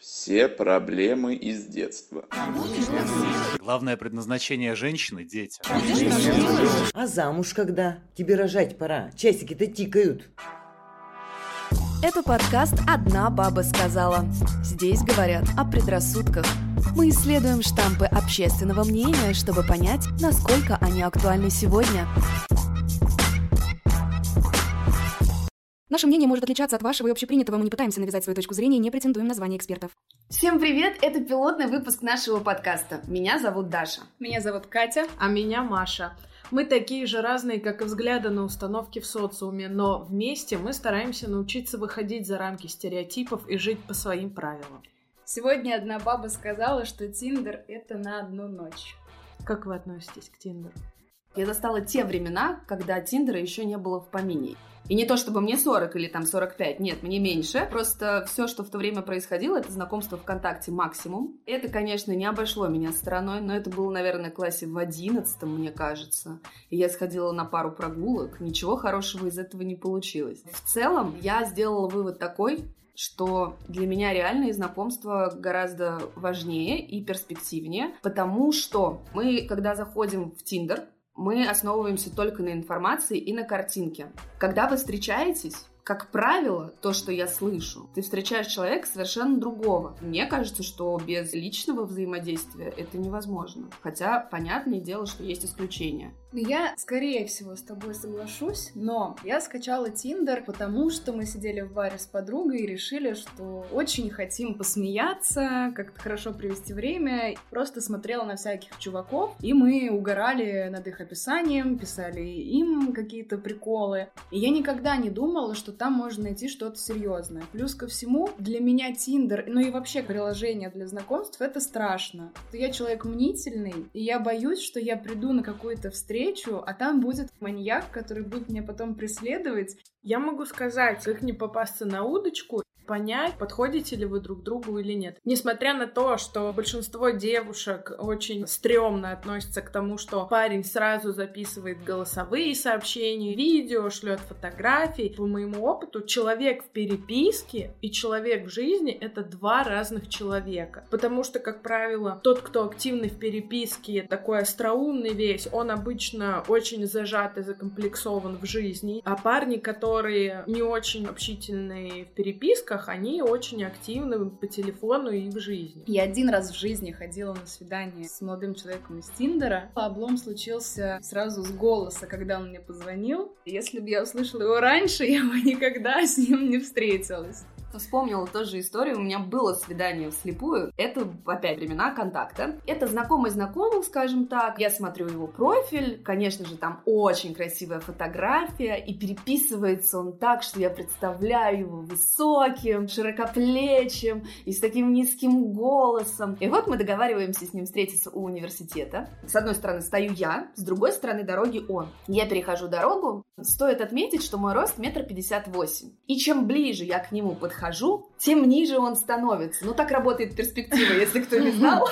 Все проблемы из детства. Главное предназначение женщины – дети. А замуж когда? Тебе рожать пора. Часики-то тикают. Это подкаст «Одна баба сказала». Здесь говорят о предрассудках. Мы исследуем штампы общественного мнения, чтобы понять, насколько они актуальны сегодня. Наше мнение может отличаться от вашего и общепринятого. Мы не пытаемся навязать свою точку зрения и не претендуем на звание экспертов. Всем привет! Это пилотный выпуск нашего подкаста. Меня зовут Даша. Меня зовут Катя. А меня Маша. Мы такие же разные, как и взгляды на установки в социуме, но вместе мы стараемся научиться выходить за рамки стереотипов и жить по своим правилам. Сегодня одна баба сказала, что Тиндер — это на одну ночь. Как вы относитесь к Тиндеру? Я застала те времена, когда Тиндера еще не было в помине. И не то, чтобы мне 40 или там 45, нет, мне меньше. Просто все, что в то время происходило, это знакомство ВКонтакте максимум. Это, конечно, не обошло меня стороной, но это было, наверное, в классе в 11, мне кажется. И я сходила на пару прогулок. Ничего хорошего из этого не получилось. В целом, я сделала вывод такой, что для меня реальные знакомства гораздо важнее и перспективнее, потому что мы, когда заходим в Тиндер, мы основываемся только на информации и на картинке. Когда вы встречаетесь, как правило, то, что я слышу, ты встречаешь человека совершенно другого. Мне кажется, что без личного взаимодействия это невозможно. Хотя, понятное дело, что есть исключения. Ну, я, скорее всего, с тобой соглашусь, но я скачала Тиндер, потому что мы сидели в баре с подругой и решили, что очень хотим посмеяться, как-то хорошо провести время. Просто смотрела на всяких чуваков, и мы угорали над их описанием, писали им какие-то приколы. И я никогда не думала, что там можно найти что-то серьезное. Плюс ко всему, для меня Тиндер, ну и вообще приложение для знакомств, это страшно. Я человек мнительный, и я боюсь, что я приду на какую-то встречу, встречу, а там будет маньяк, который будет меня потом преследовать. Я могу сказать, как не попасться на удочку понять, подходите ли вы друг другу или нет. Несмотря на то, что большинство девушек очень стрёмно относятся к тому, что парень сразу записывает голосовые сообщения, видео, шлет фотографии, по моему опыту, человек в переписке и человек в жизни — это два разных человека. Потому что, как правило, тот, кто активный в переписке, такой остроумный весь, он обычно очень зажат и закомплексован в жизни. А парни, которые не очень общительные в переписках, девушках, они очень активны по телефону и в жизни. Я один раз в жизни ходила на свидание с молодым человеком из Тиндера. Облом случился сразу с голоса, когда он мне позвонил. Если бы я услышала его раньше, я бы никогда с ним не встретилась. Вспомнила тоже историю, у меня было свидание вслепую. Это опять времена контакта. Это знакомый знакомых, скажем так. Я смотрю его профиль, конечно же, там очень красивая фотография, и переписывается он так, что я представляю его высоким, широкоплечим и с таким низким голосом. И вот мы договариваемся с ним встретиться у университета. С одной стороны стою я, с другой стороны дороги он. Я перехожу дорогу. Стоит отметить, что мой рост метр пятьдесят восемь. И чем ближе я к нему подхожу, подхожу, тем ниже он становится. Ну, так работает перспектива, если кто не знал.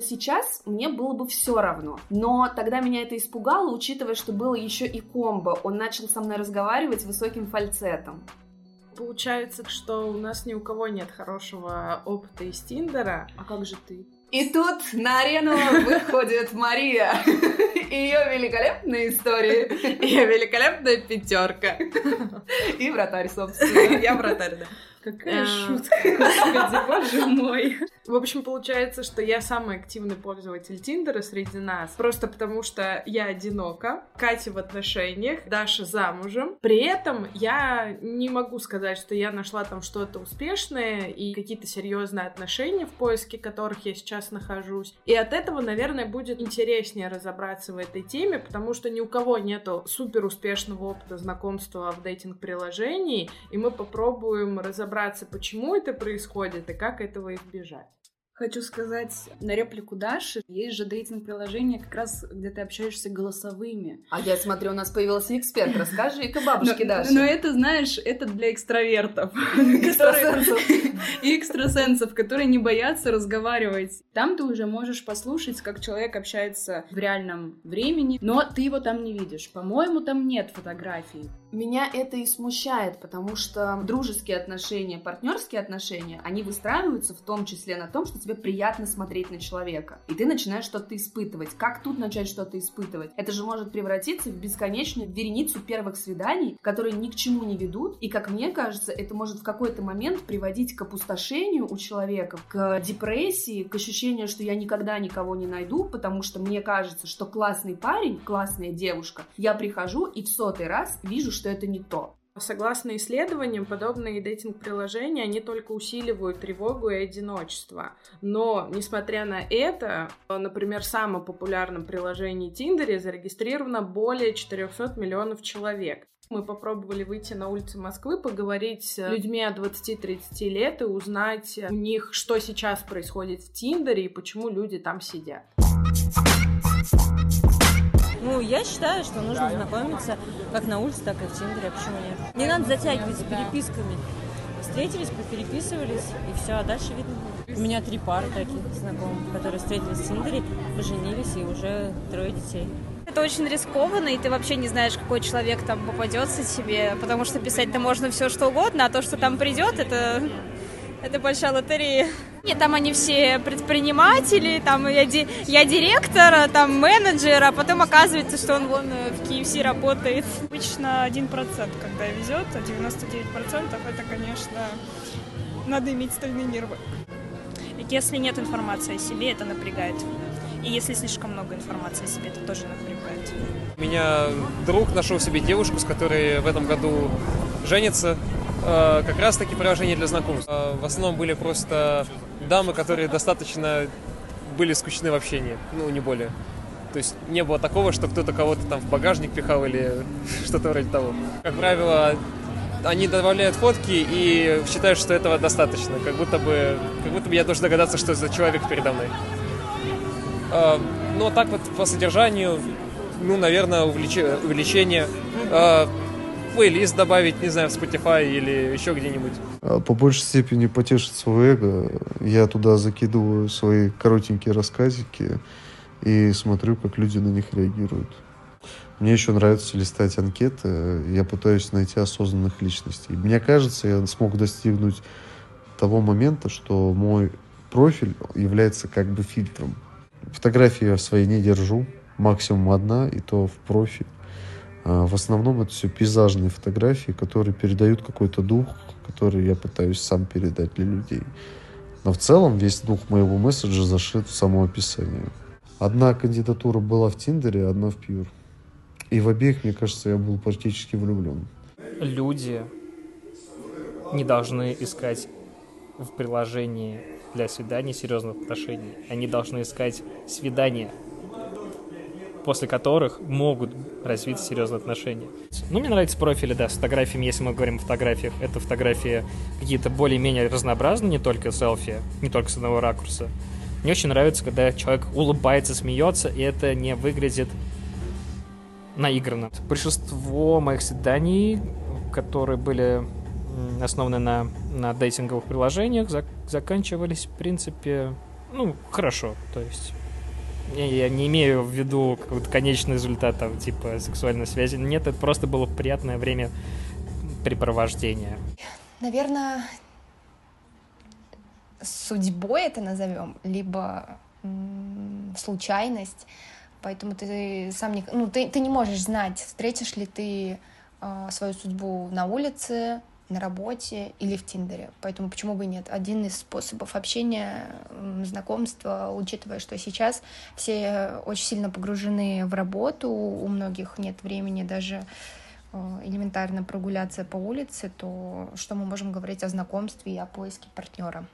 Сейчас мне было бы все равно. Но тогда меня это испугало, учитывая, что было еще и комбо. Он начал со мной разговаривать высоким фальцетом получается, что у нас ни у кого нет хорошего опыта из Тиндера. А как же ты? И тут на арену выходит Мария. Ее великолепные истории. Ее великолепная пятерка. И вратарь, собственно. Я вратарь, да. Какая а. шутка, господи, боже мой. В общем, получается, что я самый активный пользователь Тиндера среди нас, просто потому что я одинока, Катя в отношениях, Даша замужем. При этом я не могу сказать, что я нашла там что-то успешное и какие-то серьезные отношения, в поиске которых я сейчас нахожусь. И от этого, наверное, будет интереснее разобраться в этой теме, потому что ни у кого нету супер успешного опыта знакомства в дейтинг-приложении, и мы попробуем разобраться разобраться, почему это происходит и как этого избежать. Хочу сказать на реплику Даши. Есть же дейтинг-приложение, как раз где ты общаешься голосовыми. А я смотрю, у нас появился эксперт. Расскажи-ка бабушке Даши. Но это, знаешь, это для экстравертов. Экстрасенсов. И экстрасенсов, которые не боятся разговаривать. Там ты уже можешь послушать, как человек общается в реальном времени, но ты его там не видишь. По-моему, там нет фотографий. Меня это и смущает, потому что дружеские отношения, партнерские отношения, они выстраиваются в том числе на том, что тебе приятно смотреть на человека. И ты начинаешь что-то испытывать. Как тут начать что-то испытывать? Это же может превратиться в бесконечную вереницу первых свиданий, которые ни к чему не ведут. И, как мне кажется, это может в какой-то момент приводить к опустошению у человека, к депрессии, к ощущению, что я никогда никого не найду, потому что мне кажется, что классный парень, классная девушка, я прихожу и в сотый раз вижу, что это не то. Согласно исследованиям, подобные дейтинг-приложения, они только усиливают тревогу и одиночество. Но, несмотря на это, например, в самом популярном приложении Тиндере зарегистрировано более 400 миллионов человек. Мы попробовали выйти на улицы Москвы, поговорить с людьми от 20-30 лет и узнать у них, что сейчас происходит в Тиндере и почему люди там сидят. Ну, я считаю, что нужно знакомиться как на улице, так и в Тиндере. А почему нет? Не надо затягивать с переписками. Встретились, попереписывались, и все, а дальше видно будет. У меня три пары таких знакомых, которые встретились в Тиндере, поженились, и уже трое детей. Это очень рискованно, и ты вообще не знаешь, какой человек там попадется тебе, потому что писать-то можно все что угодно, а то, что там придет, это это большая лотерея. Нет, там они все предприниматели, там я, ди, я директор, там менеджер, а потом оказывается, что он вон э, в KFC работает. Обычно 1%, когда везет, а 99% это, конечно, надо иметь стальные нервы. Если нет информации о себе, это напрягает. И если слишком много информации о себе, это тоже напрягает. У меня друг нашел себе девушку, с которой в этом году женится. Э, как раз таки приложение для знакомств. Э, в основном были просто дамы, которые достаточно были скучны в общении, ну, не более. То есть не было такого, что кто-то кого-то там в багажник пихал или что-то вроде того. Как правило, они добавляют фотки и считают, что этого достаточно. Как будто бы, как будто бы я должен догадаться, что за человек передо мной. Э, но так вот по содержанию, ну, наверное, увлечение плейлист добавить, не знаю, в Spotify или еще где-нибудь. А по большей степени потешить свое эго. Я туда закидываю свои коротенькие рассказики и смотрю, как люди на них реагируют. Мне еще нравится листать анкеты. Я пытаюсь найти осознанных личностей. Мне кажется, я смог достигнуть того момента, что мой профиль является как бы фильтром. Фотографии я свои не держу, максимум одна, и то в профиль. А, в основном это все пейзажные фотографии, которые передают какой-то дух, который я пытаюсь сам передать для людей. Но в целом весь дух моего месседжа зашит в само описание. Одна кандидатура была в Тиндере, одна в Пьюр. И в обеих, мне кажется, я был практически влюблен. Люди не должны искать в приложении для свиданий серьезных отношений. Они должны искать свидания, после которых могут развиться серьезные отношения. Ну, мне нравятся профили, да, с фотографиями, если мы говорим о фотографиях, это фотографии какие-то более-менее разнообразные, не только селфи, не только с одного ракурса. Мне очень нравится, когда человек улыбается, смеется, и это не выглядит наигранно. Большинство моих свиданий, которые были основаны на, на дейтинговых приложениях, зак- заканчивались, в принципе, ну, хорошо. То есть я не имею в виду какой-то конечный результат, там, типа сексуальной связи. Нет, это просто было приятное время препровождения. Наверное, судьбой это назовем, либо случайность. Поэтому ты сам не, ну, ты, ты не можешь знать, встретишь ли ты э, свою судьбу на улице, на работе или в Тиндере. Поэтому почему бы и нет? Один из способов общения, знакомства, учитывая, что сейчас все очень сильно погружены в работу, у многих нет времени даже э, элементарно прогуляться по улице, то что мы можем говорить о знакомстве и о поиске партнера?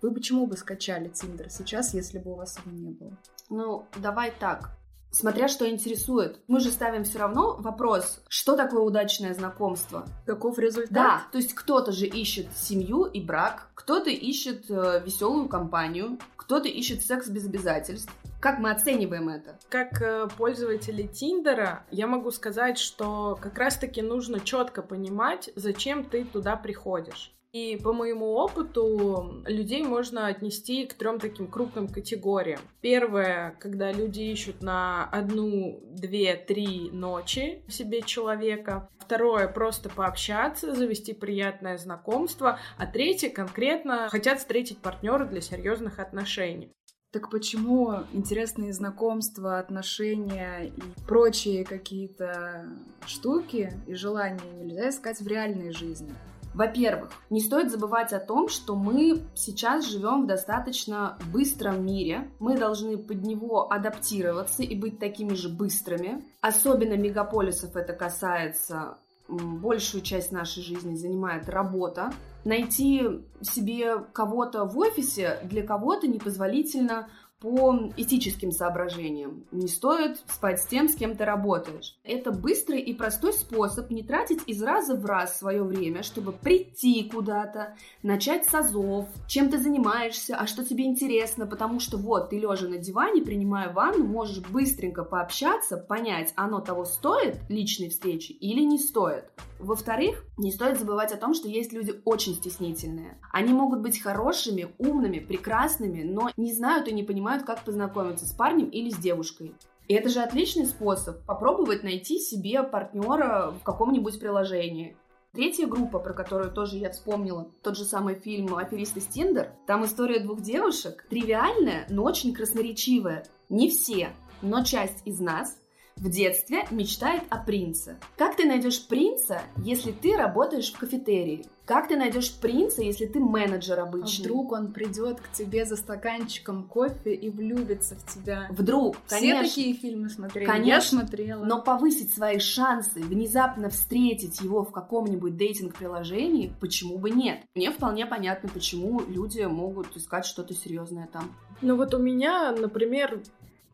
Вы почему бы скачали Тиндер сейчас, если бы у вас его не было? Ну, давай так. Смотря что интересует. Мы же ставим все равно вопрос, что такое удачное знакомство? Каков результат? Да, то есть кто-то же ищет семью и брак, кто-то ищет э, веселую компанию, кто-то ищет секс без обязательств, Как мы оцениваем это? Как э, пользователи Тиндера, я могу сказать, что как раз-таки нужно четко понимать, зачем ты туда приходишь. И по моему опыту людей можно отнести к трем таким крупным категориям. Первое, когда люди ищут на одну, две, три ночи себе человека. Второе, просто пообщаться, завести приятное знакомство. А третье, конкретно, хотят встретить партнера для серьезных отношений. Так почему интересные знакомства, отношения и прочие какие-то штуки и желания нельзя искать в реальной жизни? Во-первых, не стоит забывать о том, что мы сейчас живем в достаточно быстром мире. Мы должны под него адаптироваться и быть такими же быстрыми. Особенно мегаполисов это касается. Большую часть нашей жизни занимает работа. Найти себе кого-то в офисе для кого-то непозволительно по этическим соображениям. Не стоит спать с тем, с кем ты работаешь. Это быстрый и простой способ не тратить из раза в раз свое время, чтобы прийти куда-то, начать с азов, чем ты занимаешься, а что тебе интересно, потому что вот ты лежа на диване, принимая ванну, можешь быстренько пообщаться, понять, оно того стоит личной встречи или не стоит. Во-вторых, не стоит забывать о том, что есть люди очень стеснительные. Они могут быть хорошими, умными, прекрасными, но не знают и не понимают, как познакомиться с парнем или с девушкой. И это же отличный способ попробовать найти себе партнера в каком-нибудь приложении. Третья группа, про которую тоже я вспомнила, тот же самый фильм «Аферист из Тиндер», там история двух девушек, тривиальная, но очень красноречивая. Не все, но часть из нас в детстве мечтает о принце. Как ты найдешь принца, если ты работаешь в кафетерии? Как ты найдешь принца, если ты менеджер обычный? А вдруг он придет к тебе за стаканчиком кофе и влюбится в тебя? Вдруг, конечно. Все такие фильмы смотрели. Конечно, Я смотрела. Но повысить свои шансы, внезапно встретить его в каком-нибудь дейтинг-приложении, почему бы нет? Мне вполне понятно, почему люди могут искать что-то серьезное там. Ну вот у меня, например,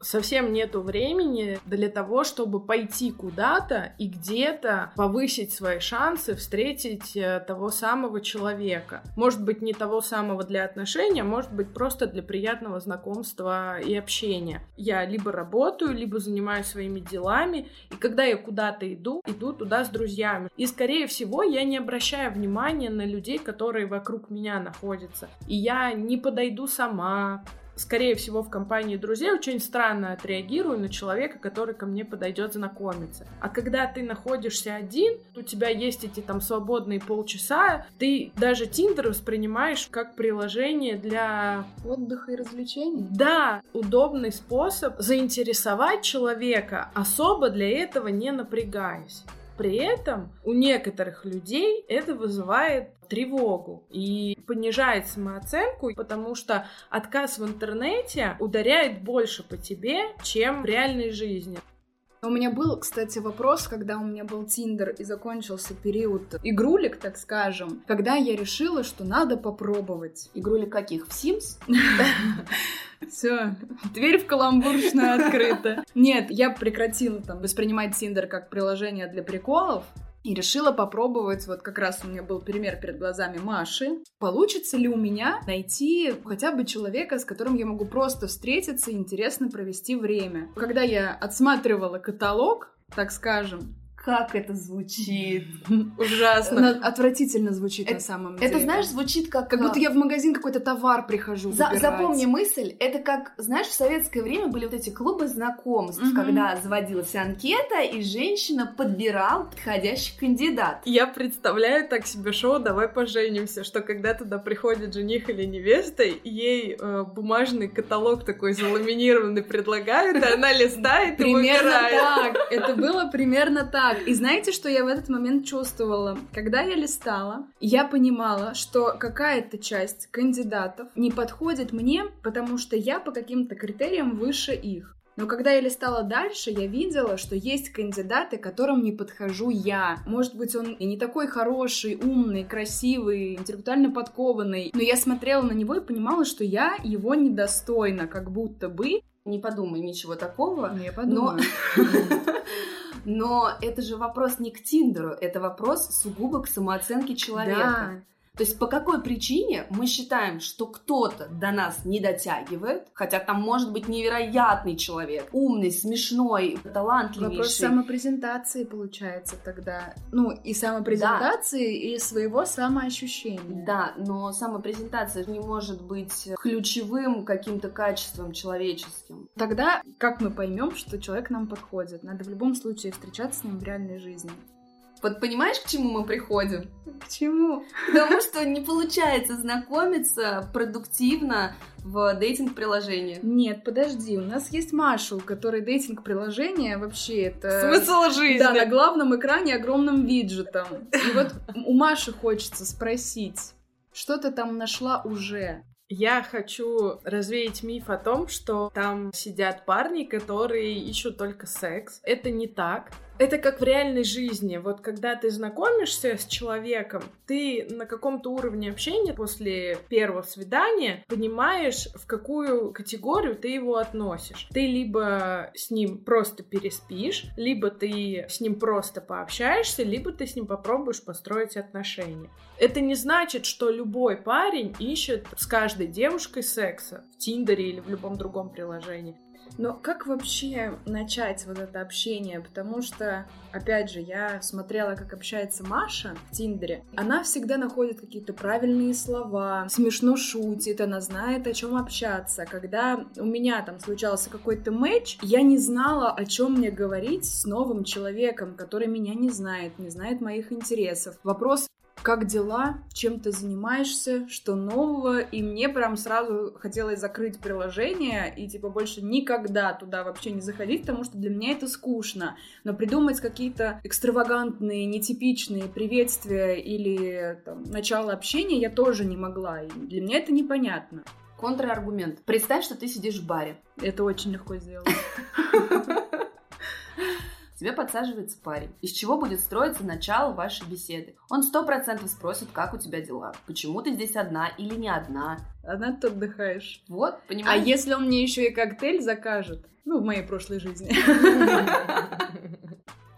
совсем нету времени для того, чтобы пойти куда-то и где-то повысить свои шансы встретить э, того самого человека. Может быть, не того самого для отношения, может быть, просто для приятного знакомства и общения. Я либо работаю, либо занимаюсь своими делами, и когда я куда-то иду, иду туда с друзьями. И, скорее всего, я не обращаю внимания на людей, которые вокруг меня находятся. И я не подойду сама, скорее всего, в компании друзей очень странно отреагирую на человека, который ко мне подойдет знакомиться. А когда ты находишься один, у тебя есть эти там свободные полчаса, ты даже Тиндер воспринимаешь как приложение для... Отдыха и развлечений? Да, удобный способ заинтересовать человека, особо для этого не напрягаясь. При этом у некоторых людей это вызывает тревогу и понижает самооценку, потому что отказ в интернете ударяет больше по тебе, чем в реальной жизни. У меня был, кстати, вопрос, когда у меня был Тиндер и закончился период игрулек, так скажем, когда я решила, что надо попробовать. Игрулек каких? В Sims? Все, дверь в каламбуршную открыта. Нет, я прекратила там воспринимать Тиндер как приложение для приколов, и решила попробовать, вот как раз у меня был пример перед глазами Маши, получится ли у меня найти хотя бы человека, с которым я могу просто встретиться и интересно провести время. Когда я отсматривала каталог, так скажем, как это звучит. Ужасно. Отвратительно звучит на самом деле. Это, знаешь, звучит как... Как будто я в магазин какой-то товар прихожу Запомни мысль, это как, знаешь, в советское время были вот эти клубы знакомств, когда заводилась анкета, и женщина подбирала подходящий кандидат. Я представляю так себе шоу «Давай поженимся», что когда туда приходит жених или невеста, ей э, бумажный каталог такой заламинированный предлагают, и она листает и Примерно так. Это было примерно так. Так, и знаете, что я в этот момент чувствовала? Когда я листала, я понимала, что какая-то часть кандидатов не подходит мне, потому что я по каким-то критериям выше их. Но когда я листала дальше, я видела, что есть кандидаты, которым не подхожу я. Может быть, он и не такой хороший, умный, красивый, интеллектуально подкованный, но я смотрела на него и понимала, что я его недостойна, как будто бы. Не подумай ничего такого. Не подумаю. Но... Но это же вопрос не к Тиндеру, это вопрос сугубо к самооценке человека. То есть по какой причине мы считаем, что кто-то до нас не дотягивает, хотя там может быть невероятный человек, умный, смешной, талантливейший. Вопрос самопрезентации получается тогда. Ну, и самопрезентации, и своего самоощущения. Да, но самопрезентация не может быть ключевым каким-то качеством человеческим. Тогда как мы поймем, что человек нам подходит? Надо в любом случае встречаться с ним в реальной жизни. Вот понимаешь, к чему мы приходим? К чему? Потому что не получается знакомиться продуктивно в дейтинг-приложениях. Нет, подожди, у нас есть Маша, у которой дейтинг-приложение вообще это... Смысл жизни! Да, на главном экране огромным виджетом. И вот у Маши хочется спросить, что ты там нашла уже? Я хочу развеять миф о том, что там сидят парни, которые ищут только секс. Это не так. Это как в реальной жизни. Вот когда ты знакомишься с человеком, ты на каком-то уровне общения после первого свидания понимаешь, в какую категорию ты его относишь. Ты либо с ним просто переспишь, либо ты с ним просто пообщаешься, либо ты с ним попробуешь построить отношения. Это не значит, что любой парень ищет с каждой девушкой секса в Тиндере или в любом другом приложении. Но как вообще начать вот это общение? Потому что, опять же, я смотрела, как общается Маша в Тиндере. Она всегда находит какие-то правильные слова, смешно шутит, она знает, о чем общаться. Когда у меня там случался какой-то матч, я не знала, о чем мне говорить с новым человеком, который меня не знает, не знает моих интересов. Вопрос как дела, чем ты занимаешься, что нового, и мне прям сразу хотелось закрыть приложение и типа больше никогда туда вообще не заходить, потому что для меня это скучно. Но придумать какие-то экстравагантные, нетипичные приветствия или там, начало общения я тоже не могла, и для меня это непонятно. Контраргумент. Представь, что ты сидишь в баре. Это очень легко сделать. тебе подсаживается парень. Из чего будет строиться начало вашей беседы? Он сто процентов спросит, как у тебя дела, почему ты здесь одна или не одна. Одна ты отдыхаешь. Вот, А понимаешь? если он мне еще и коктейль закажет? Ну, в моей прошлой жизни.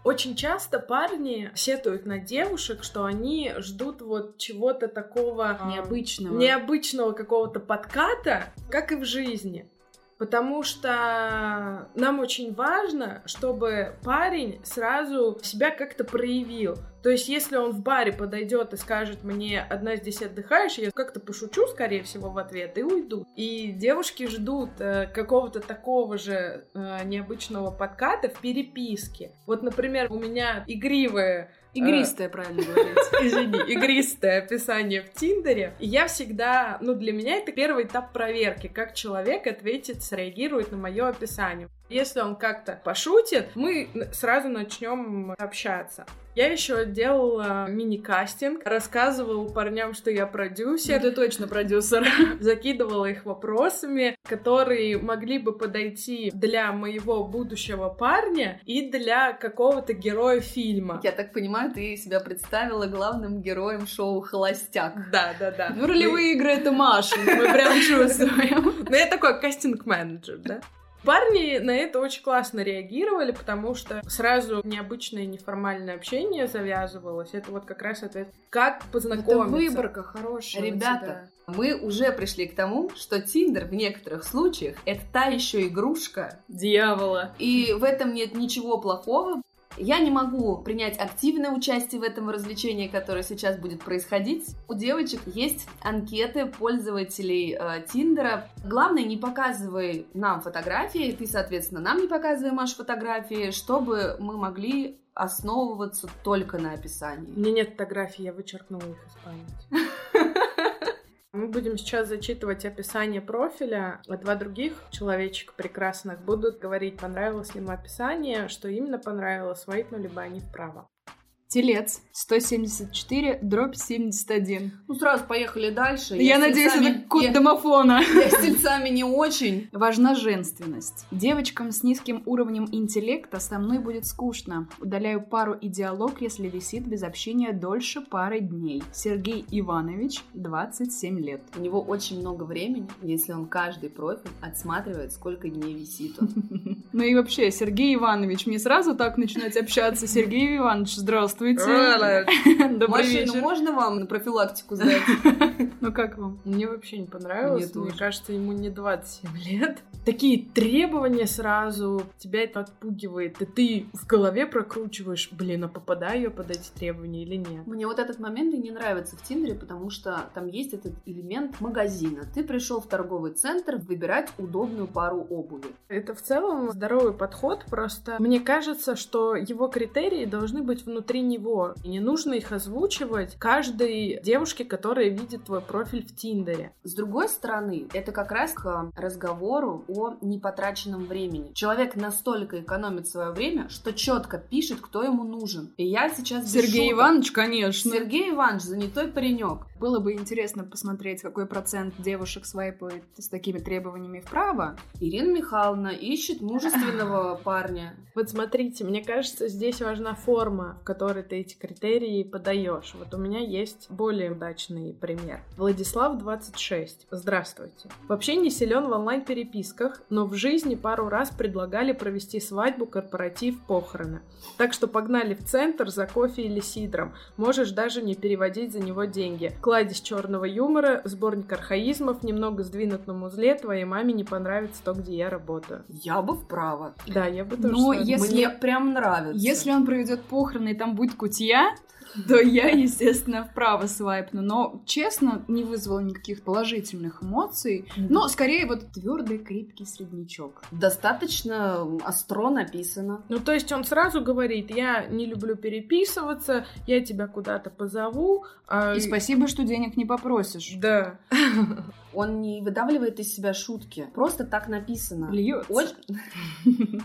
Очень часто парни сетуют на девушек, что они ждут вот чего-то такого а, Необычного. необычного какого-то подката, как и в жизни. Потому что нам очень важно, чтобы парень сразу себя как-то проявил. То есть, если он в баре подойдет и скажет мне одна здесь отдыхаешь, я как-то пошучу, скорее всего, в ответ и уйду. И девушки ждут э, какого-то такого же э, необычного подката в переписке. Вот, например, у меня игривая Игристое, правильно говорить. Извини, игристое описание в Тиндере. Я всегда, ну, для меня это первый этап проверки, как человек ответит, среагирует на мое описание. Если он как-то пошутит, мы сразу начнем общаться. Я еще делала мини-кастинг, рассказывала парням, что я продюсер. Ты точно продюсер. Закидывала их вопросами, которые могли бы подойти для моего будущего парня и для какого-то героя фильма. Я так понимаю, ты себя представила главным героем шоу «Холостяк». Да, да, да. Ну, ролевые игры это Маша, мы прям чувствуем. Ну, я такой кастинг-менеджер, да? Парни на это очень классно реагировали, потому что сразу необычное неформальное общение завязывалось. Это вот как раз ответ, как Это познакомиться. выборка хорошая. Ребята, мы уже пришли к тому, что Тиндер в некоторых случаях это та еще игрушка. Дьявола. и в этом нет ничего плохого. Я не могу принять активное участие в этом развлечении, которое сейчас будет происходить. У девочек есть анкеты пользователей э, Тиндера. Главное, не показывай нам фотографии, ты, соответственно, нам не показывай, Маш, фотографии, чтобы мы могли основываться только на описании. У меня нет фотографий, я вычеркнула их из памяти. Мы будем сейчас зачитывать описание профиля, а два других человечка прекрасных будут говорить, понравилось ли им описание, что именно понравилось, свайпнули либо они вправо. Телец 174, дробь 71. Ну, сразу поехали дальше. Я с надеюсь, тельцами- это код я- домофона. Я с тельцами не очень. Важна женственность. Девочкам с низким уровнем интеллекта со мной будет скучно. Удаляю пару и диалог, если висит без общения дольше пары дней. Сергей Иванович, 27 лет. У него очень много времени, если он каждый профиль отсматривает, сколько дней висит он. Ну и вообще, Сергей Иванович, мне сразу так начинать общаться. Сергей Иванович, здравствуйте. Здравствуйте. Добрый Машину вечер. можно вам на профилактику сдать? Ну как вам? Мне вообще не понравилось. Мне кажется, ему не 27 лет. Такие требования сразу, тебя это отпугивает. И ты в голове прокручиваешь, блин, а попадаю я под эти требования или нет. Мне вот этот момент и не нравится в Тиндере, потому что там есть этот элемент магазина. Ты пришел в торговый центр выбирать удобную пару обуви. Это в целом здоровый подход, просто мне кажется, что его критерии должны быть внутри него. И не нужно их озвучивать каждой девушке, которая видит твой профиль в Тиндере. С другой стороны, это как раз к разговору о непотраченном времени. Человек настолько экономит свое время, что четко пишет, кто ему нужен. И я сейчас Сергей шуток. Иванович, конечно. Сергей Иванович, занятой паренек. Было бы интересно посмотреть, какой процент девушек свайпает с такими требованиями вправо. Ирина Михайловна ищет мужественного парня. Вот смотрите, мне кажется, здесь важна форма, в которой ты эти критерии подаешь. Вот у меня есть более удачный пример. Владислав, 26. Здравствуйте. Вообще не силен в онлайн-переписках, но в жизни пару раз предлагали провести свадьбу, корпоратив, похороны. Так что погнали в центр за кофе или сидром. Можешь даже не переводить за него деньги. Кладезь черного юмора, сборник архаизмов, немного сдвинут на музле, твоей маме не понравится то, где я работаю. Я бы вправо. Да, я бы тоже Но с вами. если- Мне прям нравится. Если он проведет похороны и там будет кутья, то я, естественно, вправо свайпну. Но, честно, не вызвало никаких положительных эмоций. Но, скорее, вот твердый, крепкий среднячок. Достаточно остро написано. Ну, то есть он сразу говорит, я не люблю переписываться, я тебя куда-то позову. а- И спасибо, что денег не попросишь. Да. Он не выдавливает из себя шутки. Просто так написано. Льется. Очень...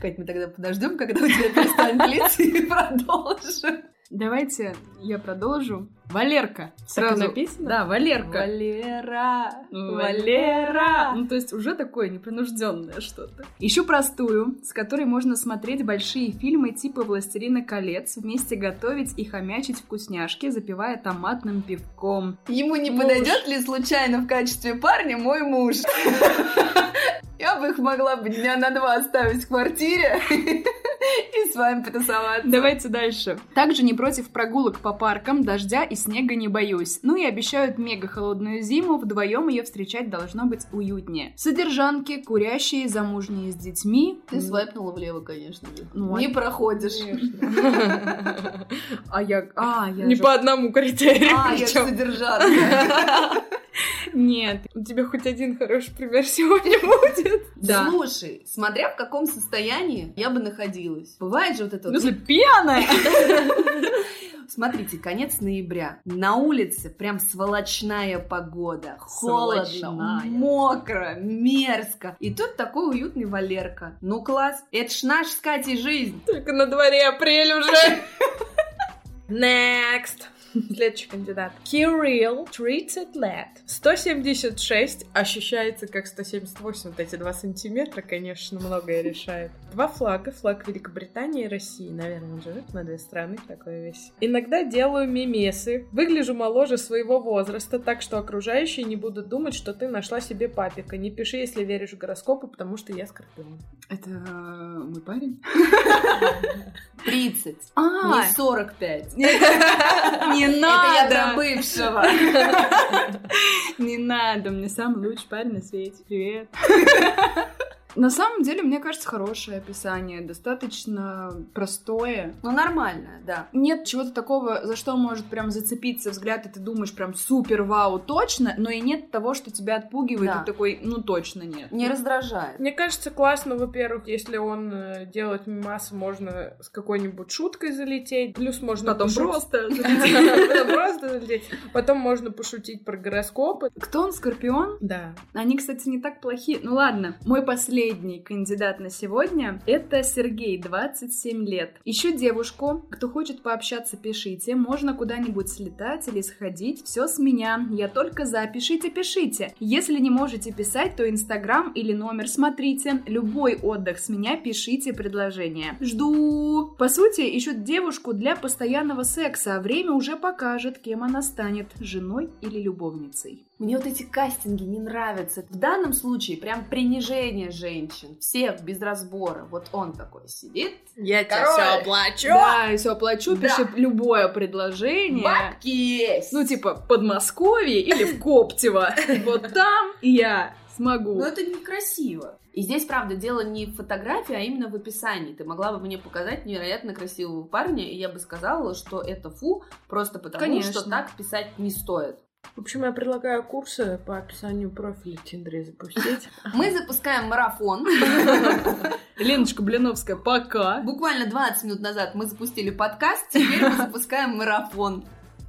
Кать, мы тогда подождем, когда у тебя перестанет литься, и продолжим. Давайте я продолжу. Валерка. Так Сразу. написано? Да, Валерка. Валера, Валера! Ну, то есть уже такое непринужденное что-то. Ищу простую, с которой можно смотреть большие фильмы типа «Властелина колец», вместе готовить и хомячить вкусняшки, запивая томатным пивком. Ему не Муж. подойдет ли случайно в качестве парня мой муж? Я бы их могла бы дня на два оставить в квартире и с вами потусоваться. Давайте дальше. Также не против прогулок по паркам, дождя и снега не боюсь. Ну и обещают мега холодную зиму, вдвоем ее встречать должно быть уютнее. Содержанки, курящие, замужние с детьми. Ты свайпнула влево, конечно. же. Ну, не а- проходишь. А я... А, я Не по одному критерию. А, я содержанка. Нет. У тебя хоть один хороший пример сегодня будет? Да. Слушай, смотря в каком состоянии я бы находилась. Бывает же вот это В вот... пьяная? Смотрите, конец ноября. На улице прям сволочная погода. Холодно, Сволочная. мокро, мерзко. И тут такой уютный Валерка. Ну класс, это ж наш с Катей жизнь. Только на дворе апрель уже. Next. Следующий кандидат. Кирилл, 30 лет. 176 ощущается как 178. Вот эти два сантиметра, конечно, многое решает. Два флага. Флаг Великобритании и России. Наверное, он живет на две страны, такое весь. Иногда делаю мемесы. Выгляжу моложе своего возраста, так что окружающие не будут думать, что ты нашла себе папика. Не пиши, если веришь в гороскопы, потому что я скорпион. Это э, мой парень? 30, А, не 45. не Это я для надо! бывшего. Не надо, мне самый лучший парень на свете. Привет. На самом деле, мне кажется, хорошее описание, достаточно простое. Ну, нормально, да. Нет чего-то такого, за что может прям зацепиться взгляд, и ты думаешь прям супер вау, точно, но и нет того, что тебя отпугивает, Да. и такой, ну точно нет. Не раздражает. Мне кажется, классно, во-первых, если он э, делает мимасы, можно с какой-нибудь шуткой залететь. Плюс можно Потом пошут- просто просто залететь. Потом можно пошутить про гороскопы. Кто он, Скорпион? Да. Они, кстати, не так плохи. Ну ладно, мой последний кандидат на сегодня — это Сергей, 27 лет. Ищу девушку. Кто хочет пообщаться, пишите. Можно куда-нибудь слетать или сходить. Все с меня. Я только за. Пишите, пишите. Если не можете писать, то Инстаграм или номер смотрите. Любой отдых с меня пишите предложение. Жду. По сути, ищут девушку для постоянного секса, а время уже покажет, кем она станет — женой или любовницей. Мне вот эти кастинги не нравятся. В данном случае прям принижение женщин. Всех без разбора. Вот он такой сидит. Я Король. все оплачу. Да, и все оплачу, Да. пиши любое предложение. Бабки есть. Ну, типа, Подмосковье или в Коптево. Вот там я смогу. Но это некрасиво. И здесь, правда, дело не в фотографии, а именно в описании. Ты могла бы мне показать невероятно красивого парня, и я бы сказала, что это фу, просто потому Конечно. что так писать не стоит. В общем, я предлагаю курсы по описанию профиля в Тиндере запустить. Мы запускаем марафон. Леночка Блиновская, пока. Буквально 20 минут назад мы запустили подкаст, теперь мы запускаем марафон.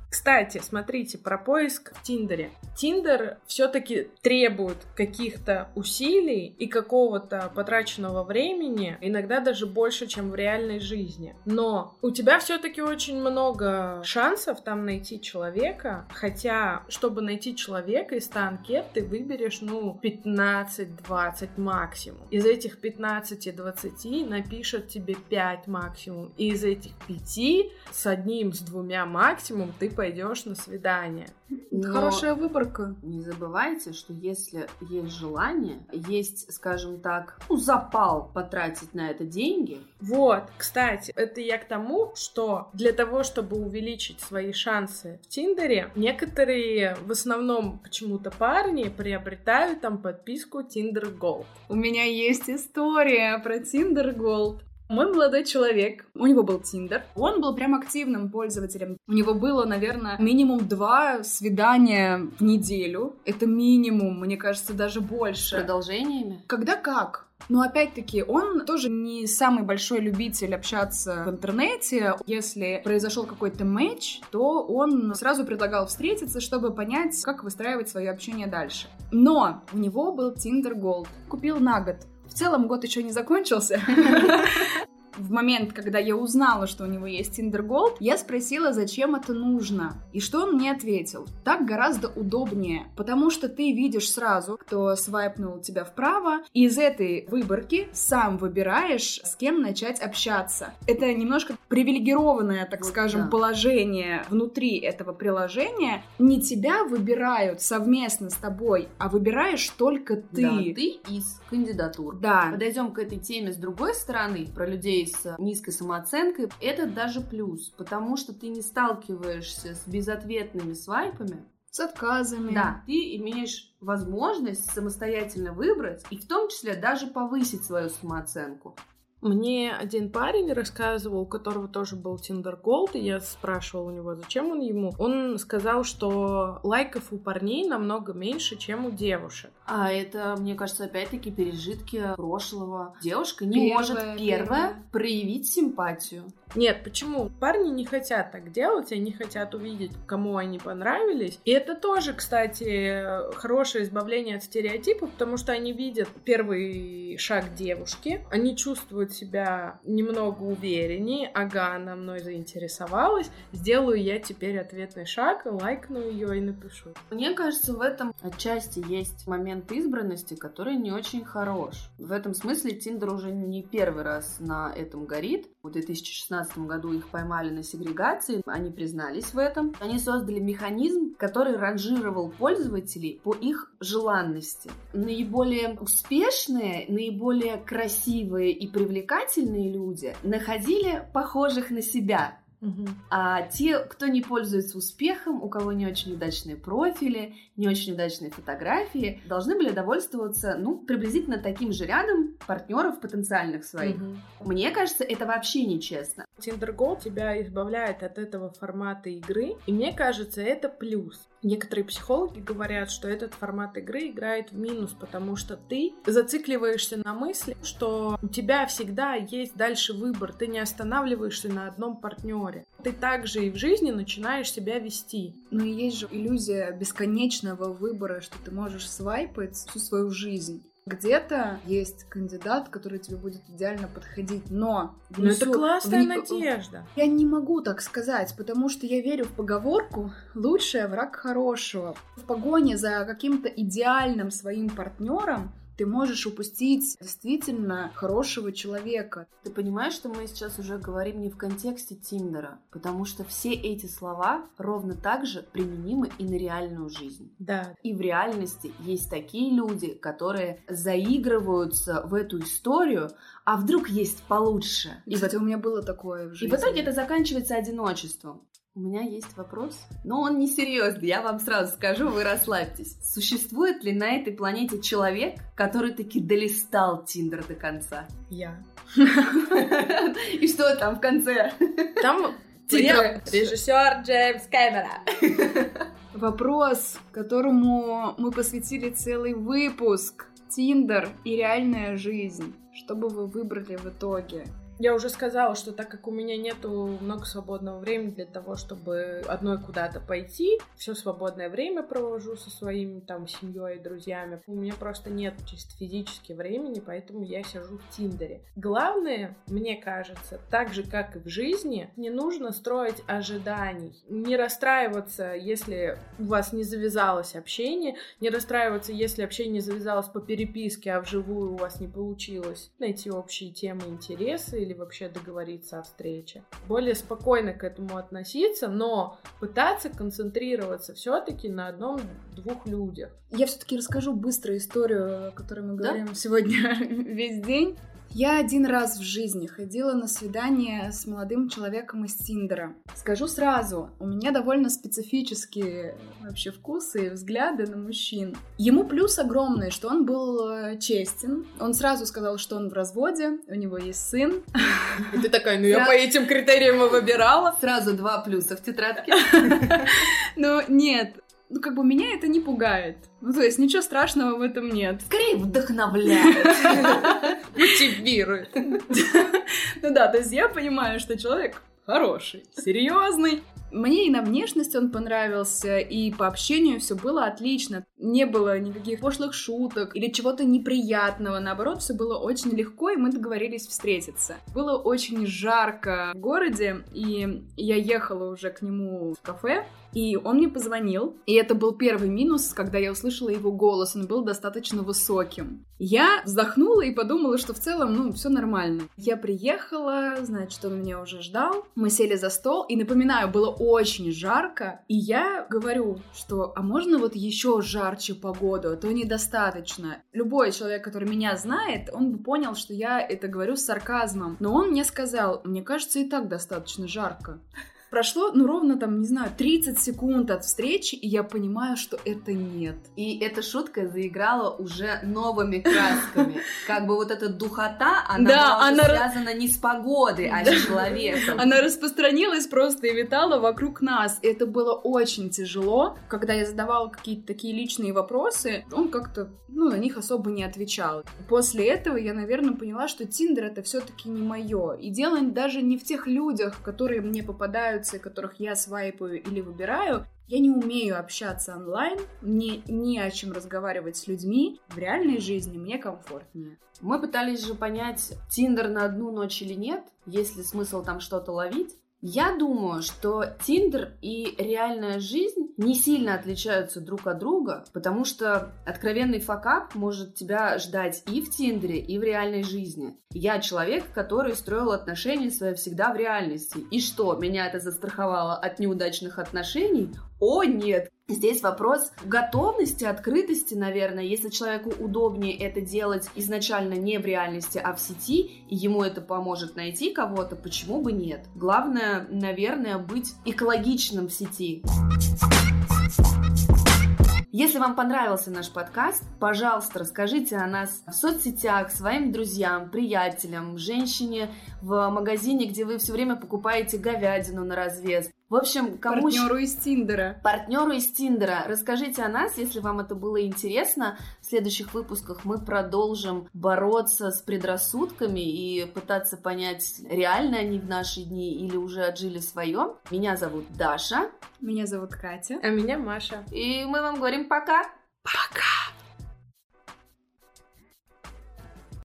Кстати, смотрите, про поиск в Тиндере. Тиндер все-таки требует каких-то усилий и какого-то потраченного времени, иногда даже больше, чем в реальной жизни. Но у тебя все-таки очень много шансов там найти человека, хотя, чтобы найти человека из 100 анкет, ты выберешь, ну, 15-20 максимум. Из этих 15-20 напишут тебе 5 максимум. И из этих 5 с одним, с двумя максимум ты пойдешь на свидание. Но Хорошая выборка. Не забывайте, что если есть желание, есть, скажем так, ну, запал потратить на это деньги, Вот, кстати, это я к тому, что для того, чтобы увеличить свои шансы в Тиндере, некоторые, в основном почему-то парни, приобретают там подписку Tinder Gold. У меня есть история про Tinder Gold. Мой молодой человек, у него был Тиндер, он был прям активным пользователем. У него было, наверное, минимум два свидания в неделю. Это минимум, мне кажется, даже с больше. продолжениями. Когда как? Но опять-таки, он тоже не самый большой любитель общаться в интернете. Если произошел какой-то матч, то он сразу предлагал встретиться, чтобы понять, как выстраивать свое общение дальше. Но у него был Tinder Gold. Купил на год. В целом год еще не закончился. В момент, когда я узнала, что у него есть Tinder Gold, я спросила, зачем это нужно. И что он мне ответил? Так гораздо удобнее, потому что ты видишь сразу, кто свайпнул тебя вправо, и из этой выборки сам выбираешь, с кем начать общаться. Это немножко привилегированное, так Вот скажем, да. положение внутри этого приложения. Не тебя выбирают совместно с тобой, а выбираешь только ты. Да, ты из кандидатур. Да. Подойдем к этой теме с другой стороны, про людей с низкой самооценкой. Это даже плюс, потому что ты не сталкиваешься с безответными свайпами. С отказами. Да, ты имеешь возможность самостоятельно выбрать и в том числе даже повысить свою самооценку. Мне один парень рассказывал, у которого тоже был Tinder Gold, и я спрашивала у него, зачем он ему. Он сказал, что лайков у парней намного меньше, чем у девушек. А это, мне кажется, опять-таки пережитки прошлого. Девушка не Первая, может первая первая. проявить симпатию. Нет, почему? Парни не хотят так делать, они хотят увидеть, кому они понравились. И это тоже, кстати, хорошее избавление от стереотипов, потому что они видят первый шаг девушки, они чувствуют себя немного увереннее, ага, она мной заинтересовалась, сделаю я теперь ответный шаг, лайкну ее и напишу. Мне кажется, в этом отчасти есть момент избранности, который не очень хорош. В этом смысле Тиндер уже не первый раз на этом горит. В 2016 году их поймали на сегрегации, они признались в этом. Они создали механизм, который ранжировал пользователей по их желанности. Наиболее успешные, наиболее красивые и привлекательные люди находили похожих на себя. А те, кто не пользуется успехом, у кого не очень удачные профили, не очень удачные фотографии, должны были довольствоваться, ну, приблизительно таким же рядом партнеров потенциальных своих. Мне кажется, это вообще нечестно. Tinder Gold тебя избавляет от этого формата игры, и мне кажется, это плюс. Некоторые психологи говорят, что этот формат игры играет в минус, потому что ты зацикливаешься на мысли, что у тебя всегда есть дальше выбор, ты не останавливаешься на одном партнере. Ты также и в жизни начинаешь себя вести. Но есть же иллюзия бесконечного выбора, что ты можешь свайпать всю свою жизнь. Где-то есть кандидат, который тебе будет идеально подходить, но... Ну, это классная вне- надежда. Я не могу так сказать, потому что я верю в поговорку «лучший враг хорошего». В погоне за каким-то идеальным своим партнером ты можешь упустить действительно хорошего человека. Ты понимаешь, что мы сейчас уже говорим не в контексте Тиндера, потому что все эти слова ровно так же применимы и на реальную жизнь. Да. И в реальности есть такие люди, которые заигрываются в эту историю, а вдруг есть получше. И вот у меня было такое в жизни. И в итоге это заканчивается одиночеством. У меня есть вопрос, но он не серьезный, я вам сразу скажу, вы расслабьтесь. Существует ли на этой планете человек, который таки долистал Тиндер до конца? Я. И что там в конце? Там режиссер Джеймс Кэмерон. Вопрос, которому мы посвятили целый выпуск. Тиндер и реальная жизнь. Что бы вы выбрали в итоге? Я уже сказала, что так как у меня нету много свободного времени для того, чтобы одной куда-то пойти, все свободное время провожу со своими там семьей и друзьями. У меня просто нет чисто физически времени, поэтому я сижу в Тиндере. Главное, мне кажется, так же как и в жизни, не нужно строить ожиданий, не расстраиваться, если у вас не завязалось общение, не расстраиваться, если общение завязалось по переписке, а вживую у вас не получилось найти общие темы, интересы или вообще договориться о встрече. Более спокойно к этому относиться, но пытаться концентрироваться все-таки на одном-двух людях. Я все-таки расскажу быстро историю, о которой мы Да? говорим сегодня весь день. Я один раз в жизни ходила на свидание с молодым человеком из Тиндера. Скажу сразу, у меня довольно специфические вообще вкусы и взгляды на мужчин. Ему плюс огромный, что он был э, честен. Он сразу сказал, что он в разводе, у него есть сын. И ты такая, ну я по этим критериям и выбирала. Сразу два плюса в тетрадке. Но нет, ну как бы меня это не пугает. Ну то есть ничего страшного в этом нет. Скорее вдохновляет. Мотивирует. Ну да, то есть я понимаю, что человек хороший, серьезный. Мне и на внешность он понравился, и по общению все было отлично. Не было никаких пошлых шуток или чего-то неприятного. Наоборот, все было очень легко, и мы договорились встретиться. Было очень жарко в городе, и я ехала уже к нему в кафе, и он мне позвонил, и это был первый минус, когда я услышала его голос, он был достаточно высоким. Я вздохнула и подумала, что в целом, ну, все нормально. Я приехала, значит, он меня уже ждал, мы сели за стол, и напоминаю, было очень жарко, и я говорю, что, а можно вот еще жарче погоду, а то недостаточно. Любой человек, который меня знает, он бы понял, что я это говорю с сарказмом. Но он мне сказал, мне кажется, и так достаточно жарко. Прошло, ну, ровно там, не знаю, 30 секунд от встречи, и я понимаю, что это нет. И эта шутка заиграла уже новыми красками. Как бы вот эта духота, она Да, была она связана не с погодой, а с человеком. Она распространилась просто и витала вокруг нас. И это было очень тяжело. Когда я задавала какие-то такие личные вопросы, он как-то, ну, на них особо не отвечал. После этого я, наверное, поняла, что Tinder это все-таки не мое. И дело даже не в тех людях, которые мне и которых я свайпаю или выбираю. Я не умею общаться онлайн, мне не о чем разговаривать с людьми. В реальной жизни мне комфортнее. Мы пытались же понять, Tinder на одну ночь или нет, есть ли смысл там что-то ловить. Я думаю, что Tinder и реальная жизнь не сильно отличаются друг от друга, потому что откровенный факап может тебя ждать и в Tinder е, и в реальной жизни. Я человек, который строил отношения свои всегда в реальности. И что, меня это застраховало от неудачных отношений? О, нет! Здесь вопрос готовности, открытости, наверное. Если человеку удобнее это делать изначально не в реальности, а в сети, и ему это поможет найти кого-то, почему бы нет? Главное, наверное, быть экологичным в сети. Если вам понравился наш подкаст, пожалуйста, расскажите о нас в соцсетях своим друзьям, приятелям, женщине в магазине, где вы все время покупаете говядину на развес. В общем, кому Партнеру из Тиндера. партнеру из Тиндера. Расскажите о нас, если вам это было интересно. В следующих выпусках мы продолжим бороться с предрассудками и пытаться понять, реально они в наши дни или уже отжили свое. Меня зовут Даша. Меня зовут Катя. А меня Маша. И мы вам говорим пока. Пока!